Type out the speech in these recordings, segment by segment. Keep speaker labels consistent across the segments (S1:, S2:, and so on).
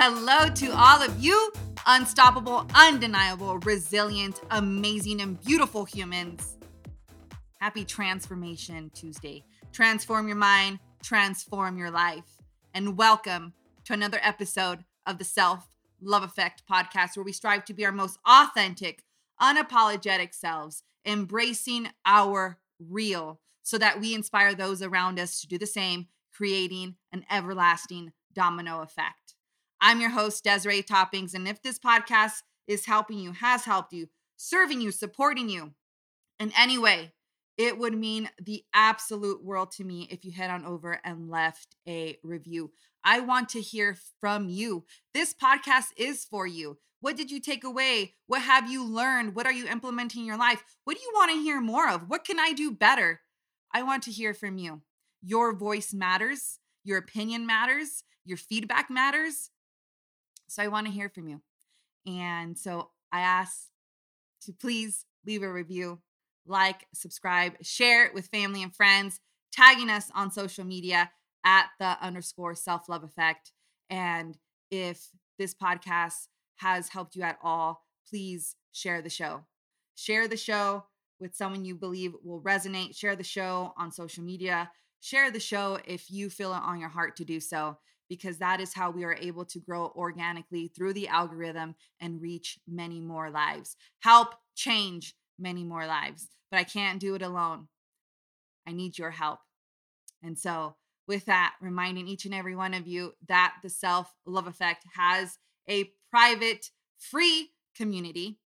S1: Hello to all of you, unstoppable, undeniable, resilient, amazing, and beautiful humans. Happy Transformation Tuesday. Transform your mind, transform your life. And welcome to another episode of the Self Love Effect podcast, where we strive to be our most authentic, unapologetic selves, embracing our real, so that we inspire those around us to do the same, creating an everlasting domino effect. I'm your host, Desiree Toppings. And if this podcast is helping you, has helped you, serving you, supporting you in any way, it would mean the absolute world to me if you head on over and left a review. I want to hear from you. This podcast is for you. What did you take away? What have you learned? What are you implementing in your life? What do you want to hear more of? What can I do better? I want to hear from you. Your voice matters, your opinion matters, your feedback matters. So I want to hear from you. And so I ask to please leave a review, like, subscribe, share it with family and friends, tagging us on social media at the underscore self love effect. And if this podcast has helped you at all, please share the show. Share the show with someone you believe will resonate. Share the show on social media. Share the show if you feel it on your heart to do so because that is how we are able to grow organically through the algorithm and reach many more lives. Help change many more lives. But I can't do it alone. I need your help. And so, with that, reminding each and every one of you that the Self Love Effect has a private, free community.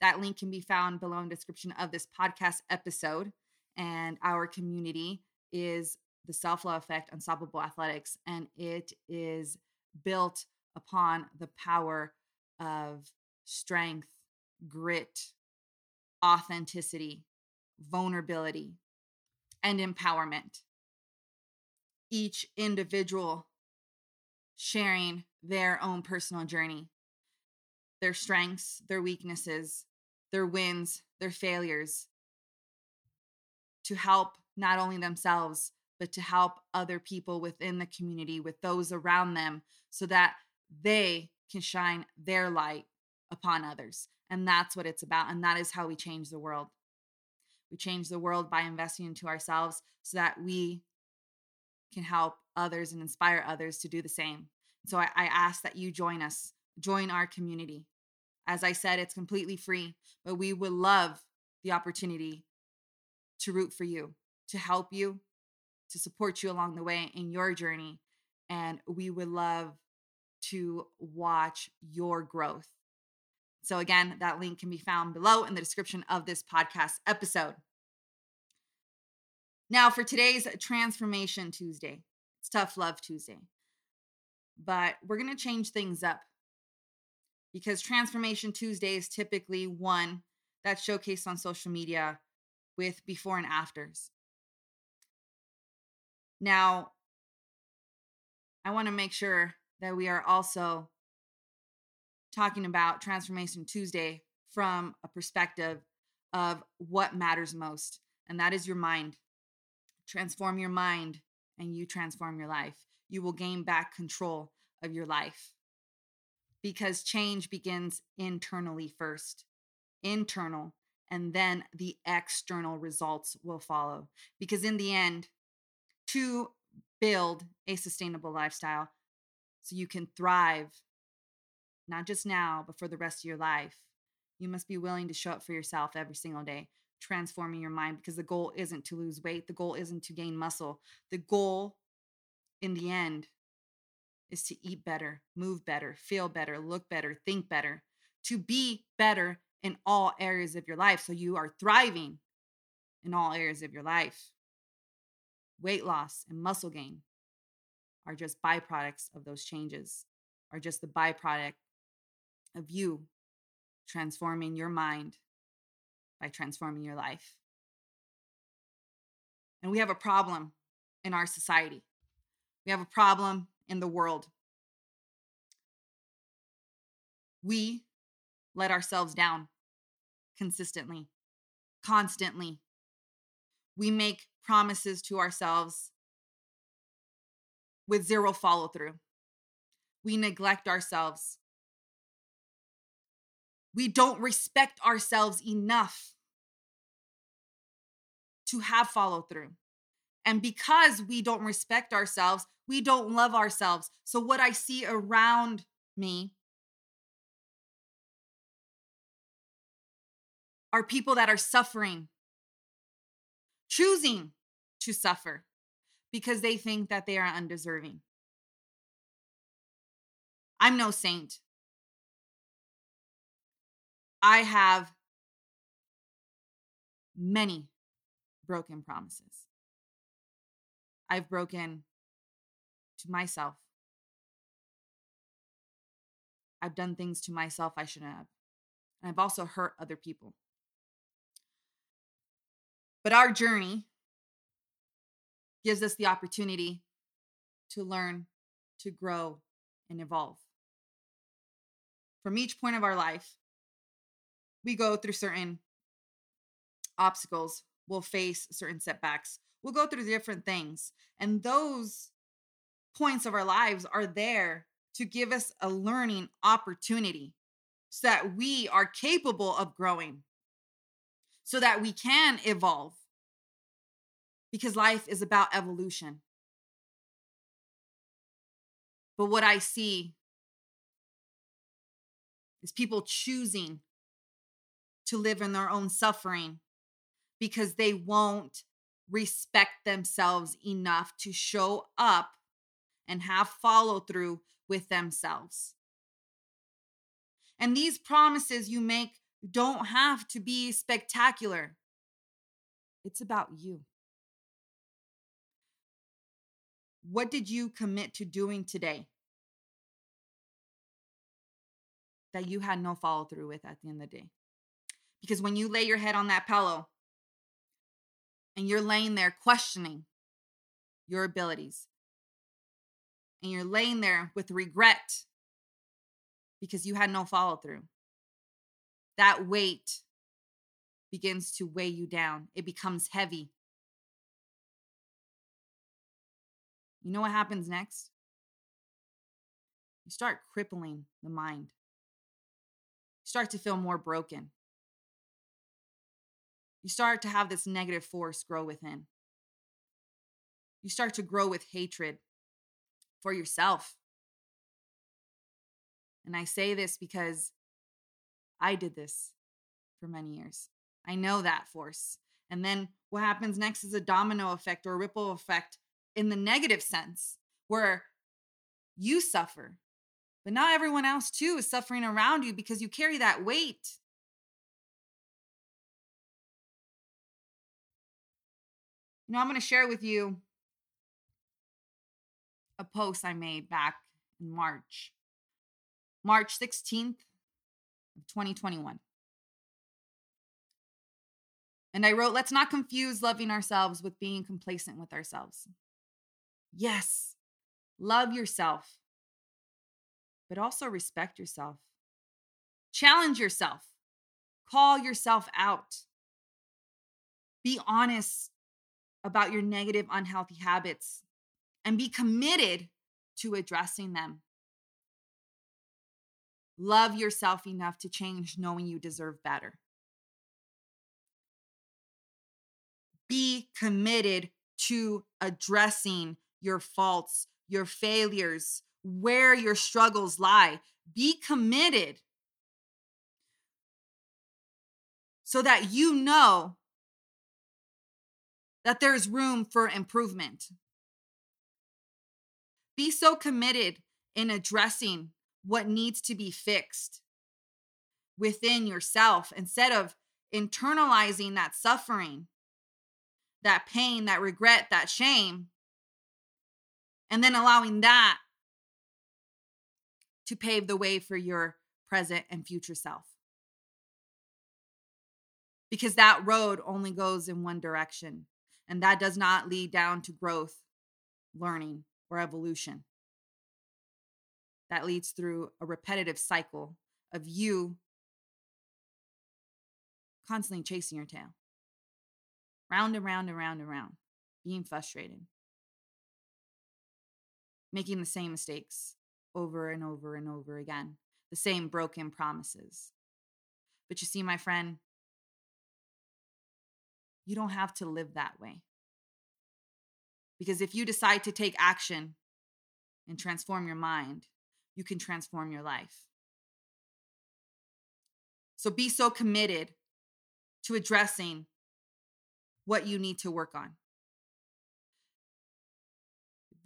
S1: That link can be found below in the description of this podcast episode. And our community is the Self Love Effect Unstoppable Athletics, and it is built upon the power of strength, grit, authenticity, vulnerability, and empowerment. Each individual sharing their own personal journey, their strengths, their weaknesses, their wins, their failures, to help not only themselves, but to help other people within the community, with those around them, so that they can shine their light upon others. And that's what it's about. And that is how we change the world. We change the world by investing into ourselves so that we can help others and inspire others to do the same. So I, I ask that you join us, join our community. As I said, it's completely free, but we would love the opportunity to root for you, to help you, to support you along the way in your journey. And we would love to watch your growth. So, again, that link can be found below in the description of this podcast episode. Now, for today's Transformation Tuesday, it's Tough Love Tuesday, but we're going to change things up because Transformation Tuesday is typically one that's showcased on social media with before and afters. Now, I want to make sure that we are also talking about Transformation Tuesday from a perspective of what matters most, and that is your mind. Transform your mind, and you transform your life. You will gain back control of your life because change begins internally first. Internal, and then the external results will follow. Because in the end, to build a sustainable lifestyle so you can thrive, not just now, but for the rest of your life. You must be willing to show up for yourself every single day, transforming your mind because the goal isn't to lose weight, the goal isn't to gain muscle. The goal in the end is to eat better, move better, feel better, look better, think better, to be better in all areas of your life so you are thriving in all areas of your life weight loss and muscle gain are just byproducts of those changes, are just the byproduct of you transforming your mind by transforming your life. And we have a problem in our society. We have a problem in the world. We let ourselves down consistently, constantly. We make promises to ourselves with zero follow through. we neglect ourselves. We don't respect ourselves enough to have follow through. And because we don't respect ourselves, we don't love ourselves. So, what I see around me are people that are suffering, choosing to suffer because they think that they are undeserving. I'm no saint. I have many broken promises. I've broken to myself. I've done things to myself I shouldn't have. And I've also hurt other people. But our journey gives us the opportunity to learn, to grow, and evolve. From each point of our life, we go through certain obstacles, we'll face certain setbacks, we'll go through different things. And those points of our lives are there to give us a learning opportunity so that we are capable of growing, so that we can evolve. Because life is about evolution. But what I see is people choosing to live in their own suffering because they won't respect themselves enough to show up and have follow through with themselves. And these promises you make don't have to be spectacular, it's about you. What did you commit to doing today that you had no follow through with at the end of the day? Because when you lay your head on that pillow and you're laying there questioning your abilities, and you're laying there with regret because you had no follow through, that weight begins to weigh you down. It becomes heavy. You know what happens next? You start crippling the mind. You start to feel more broken. You start to have this negative force grow within. You start to grow with hatred for yourself. And I say this because I did this for many years. I know that force. And then what happens next is a domino effect or ripple effect in the negative sense, where you suffer, but not everyone else too is suffering around you because you carry that weight. You know, I'm going to share with you a post I made back in March, March 16th of 2021. And I wrote, let's not confuse loving ourselves with being complacent with ourselves. Yes, love yourself, but also respect yourself. Challenge yourself, call yourself out. Be honest about your negative, unhealthy habits and be committed to addressing them. Love yourself enough to change, knowing you deserve better. Be committed to addressing your faults, your failures, where your struggles lie. Be committed so that you know that there's room for improvement. Be so committed in addressing what needs to be fixed within yourself instead of internalizing that suffering, that pain, that regret, that shame, and then allowing that to pave the way for your present and future self. Because that road only goes in one direction, and that does not lead down to growth, learning, or evolution. That leads through a repetitive cycle of you constantly chasing your tail, round and round and round and round, being frustrated, making the same mistakes over and over and over again, the same broken promises. But you see, my friend, you don't have to live that way. Because if you decide to take action and transform your mind, you can transform your life. So be so committed to addressing what you need to work on.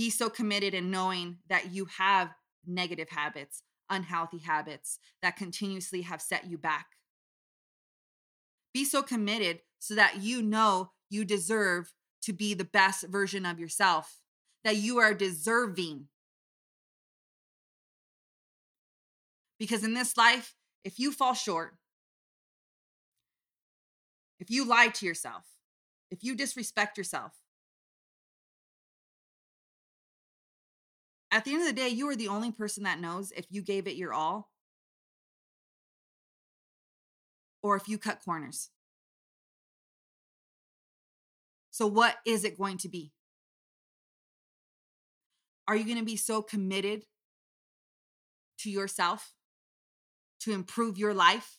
S1: Be so committed in knowing that you have negative habits, unhealthy habits that continuously have set you back. Be so committed so that you know you deserve to be the best version of yourself, that you are deserving. Because in this life, if you fall short, if you lie to yourself, if you disrespect yourself, at the end of the day, you are the only person that knows if you gave it your all or if you cut corners. So, what is it going to be? Are you going to be so committed to yourself to improve your life?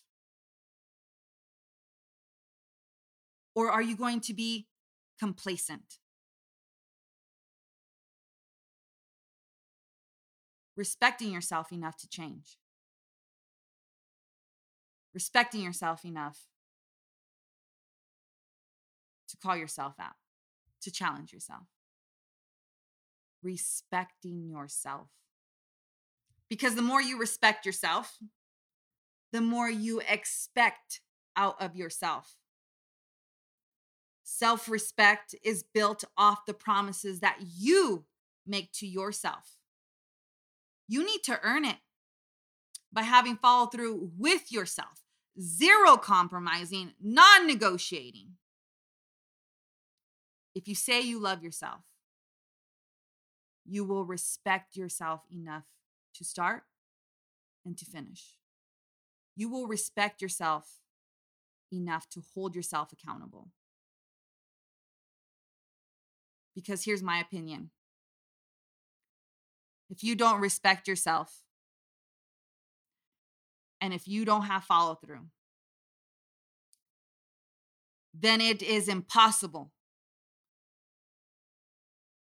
S1: Or are you going to be complacent? Respecting yourself enough to change. Respecting yourself enough to call yourself out, to challenge yourself. Respecting yourself. Because the more you respect yourself, the more you expect out of yourself. Self respect is built off the promises that you make to yourself. You need to earn it by having follow through with yourself, zero compromising, non negotiating. If you say you love yourself, you will respect yourself enough to start and to finish. You will respect yourself enough to hold yourself accountable. Because here's my opinion if you don't respect yourself, and if you don't have follow through, then it is impossible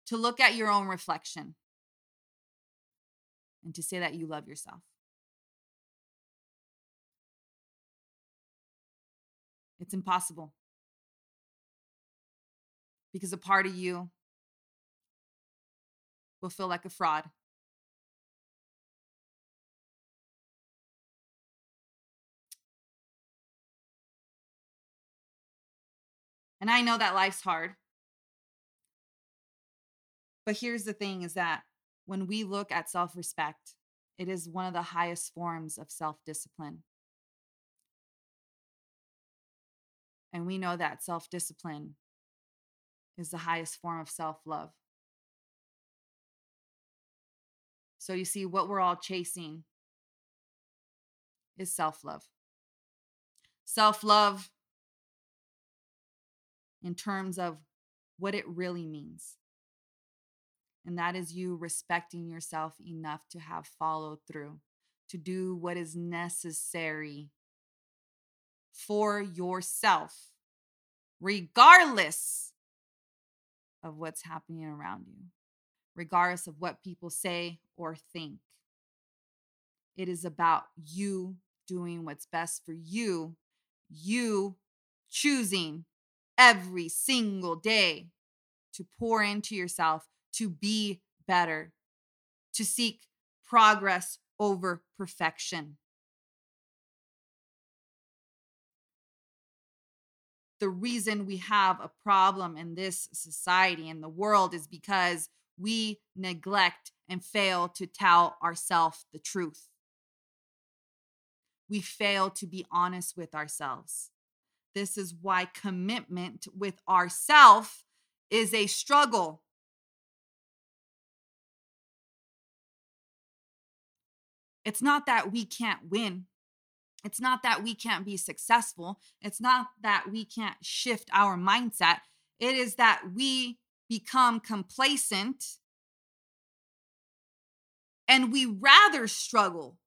S1: to look at your own reflection and to say that you love yourself. It's impossible because a part of you will feel like a fraud. And I know that life's hard. But here's the thing is that when we look at self respect, it is one of the highest forms of self discipline. And we know that self discipline is the highest form of self love. So you see, what we're all chasing is self love. Self love in terms of what it really means. And that is you respecting yourself enough to have followed through, to do what is necessary for yourself, regardless of what's happening around you, regardless of what people say or think. It is about you doing what's best for you, you choosing every single day to pour into yourself, to be better, to seek progress over perfection. The reason we have a problem in this society and the world is because we neglect and fail to tell ourselves the truth. We fail to be honest with ourselves. This is why commitment with ourself is a struggle. It's not that we can't win. It's not that we can't be successful. It's not that we can't shift our mindset. It is that we become complacent And we rather struggle.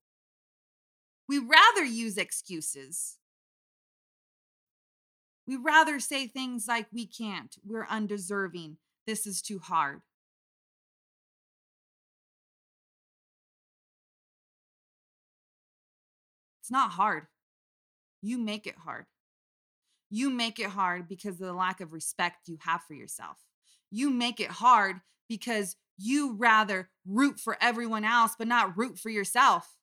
S1: We rather use excuses. We rather say things like, we can't, we're undeserving, this is too hard. It's not hard. You make it hard. You make it hard because of the lack of respect you have for yourself. You make it hard because you rather root for everyone else, but not root for yourself.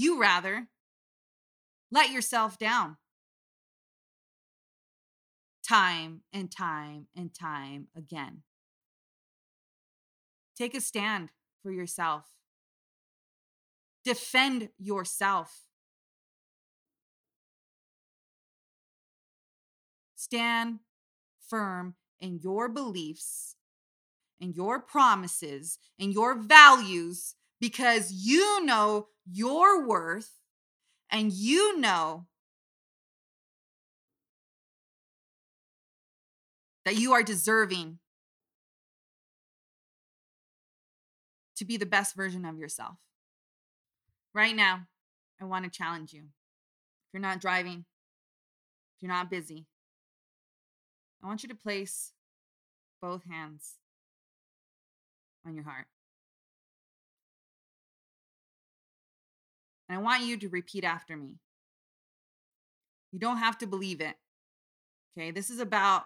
S1: You rather let yourself down time and time and time again. Take a stand for yourself. Defend yourself. Stand firm in your beliefs and your promises and your values because you know your worth and you know that you are deserving to be the best version of yourself. Right now, I want to challenge you. If you're not driving, if you're not busy, I want you to place both hands on your heart. And I want you to repeat after me. You don't have to believe it. Okay, this is about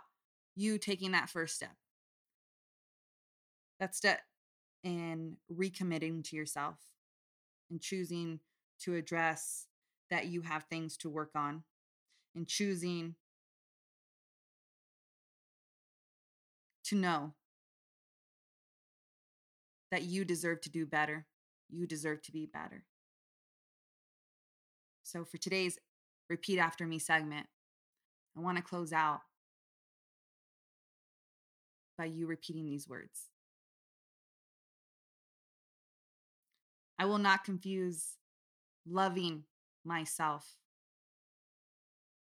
S1: you taking that first step. That step in recommitting to yourself and choosing to address that you have things to work on and choosing to know that you deserve to do better. You deserve to be better. So, for today's repeat after me segment, I want to close out by you repeating these words I will not confuse loving myself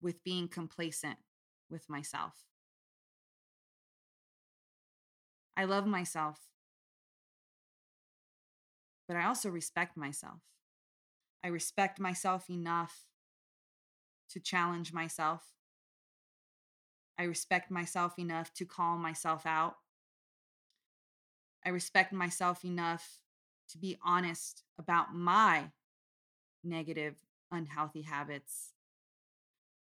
S1: with being complacent with myself. I love myself, but I also respect myself. I respect myself enough to challenge myself. I respect myself enough to call myself out. I respect myself enough to be honest about my negative, unhealthy habits.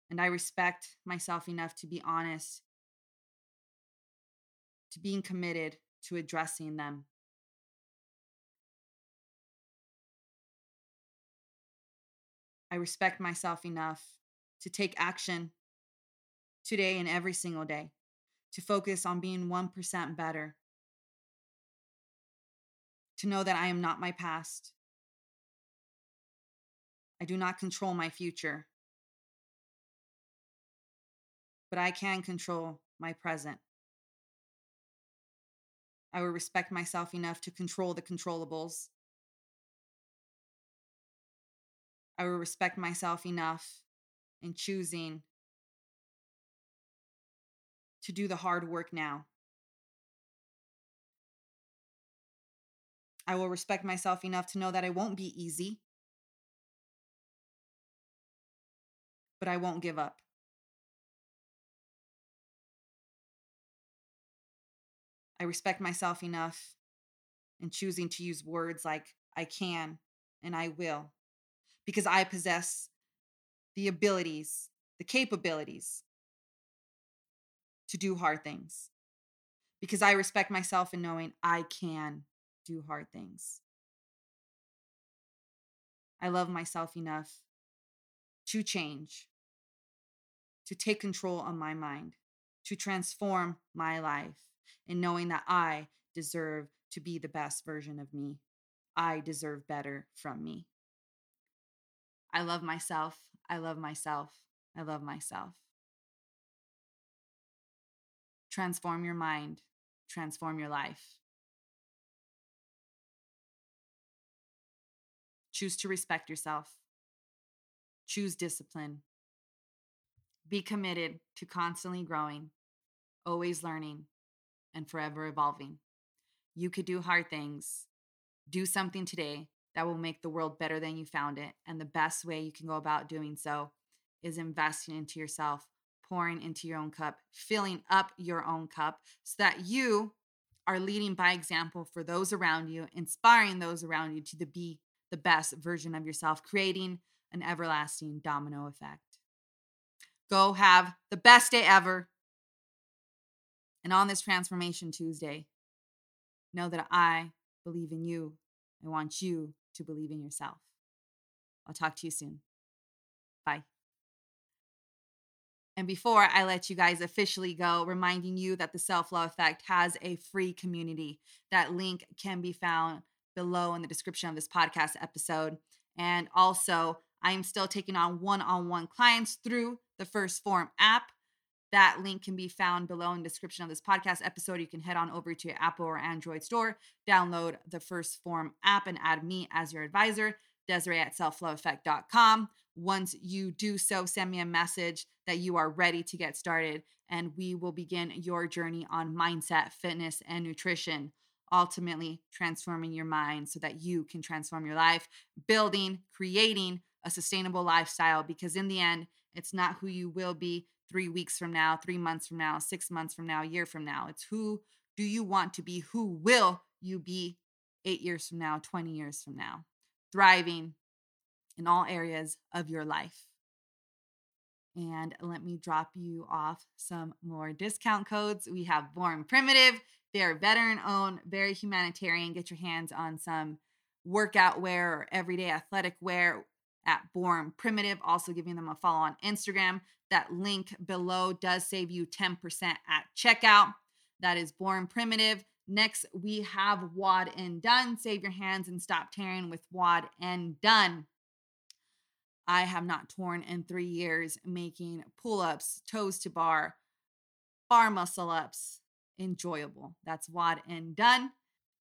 S1: And I respect myself enough to be honest, to being committed to addressing them. I respect myself enough to take action today and every single day, to focus on being 1% better, to know that I am not my past. I do not control my future, but I can control my present. I will respect myself enough to control the controllables I will respect myself enough in choosing to do the hard work now. I will respect myself enough to know that it won't be easy, but I won't give up. I respect myself enough in choosing to use words like I can and I will because I possess the abilities, the capabilities to do hard things. Because I respect myself in knowing I can do hard things. I love myself enough to change, to take control of my mind, to transform my life, in knowing that I deserve to be the best version of me. I deserve better from me. I love myself. I love myself. I love myself. Transform your mind, transform your life. Choose to respect yourself. Choose discipline. Be committed to constantly growing always learning, and forever evolving. You could do hard things. Do something today that will make the world better than you found it. And the best way you can go about doing so is investing into yourself, pouring into your own cup, filling up your own cup so that you are leading by example for those around you, inspiring those around you to be the best version of yourself, creating an everlasting domino effect. Go have the best day ever. And on this Transformation Tuesday, know that I believe in you. I want you to believe in yourself. I'll talk to you soon. Bye. And before I let you guys officially go, reminding you that the Self Love Effect has a free community. That link can be found below in the description of this podcast episode. And also, I'm still taking on one on one clients through the 1st Phorm app. That link can be found below in the description of this podcast episode. You can head on over to your Apple or Android store, download the 1st Phorm app, and add me as your advisor, Desiree at selfloveeffect.com. Once you do so, send me a message that you are ready to get started, and we will begin your journey on mindset, fitness, and nutrition. Ultimately, transforming your mind so that you can transform your life, building, creating a sustainable lifestyle. Because in the end, it's not who you will be three weeks from now, three months from now, six months from now, a year from now. It's who do you want to be? Who will you be eight years from now, 20 years from now? Thriving in all areas of your life. And let me drop you off some more discount codes. We have Born Primitive. They're veteran owned, very humanitarian. Get your hands on some workout wear or everyday athletic wear at Born Primitive. Also giving them a follow on Instagram. That link below does save you 10% at checkout. That is Born Primitive. Next, we have WOD and Done. Save your hands and stop tearing with WOD and Done. I have not torn in three years making pull ups, toes to bar, bar muscle ups enjoyable. That's WOD and Done.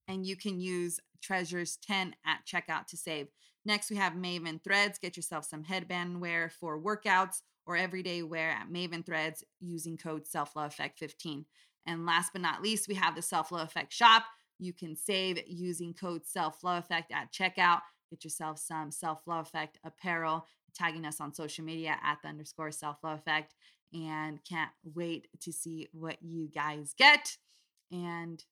S1: And you can use Treasures 10 at checkout to save. Next, we have Maven Threads. Get yourself some headband wear for workouts or everyday wear at Maven Threads using code Self Love Effect 15. And last but not least, we have the Self Love Effect shop. You can save using code Self Love Effect at checkout. Get yourself some Self Love Effect apparel, tagging us on social media at the underscore Self Love Effect. And can't wait to see what you guys get. And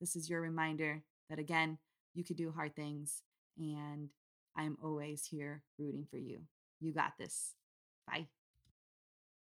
S1: this is your reminder that again, you could do hard things and I'm always here rooting for you. You got this. Bye.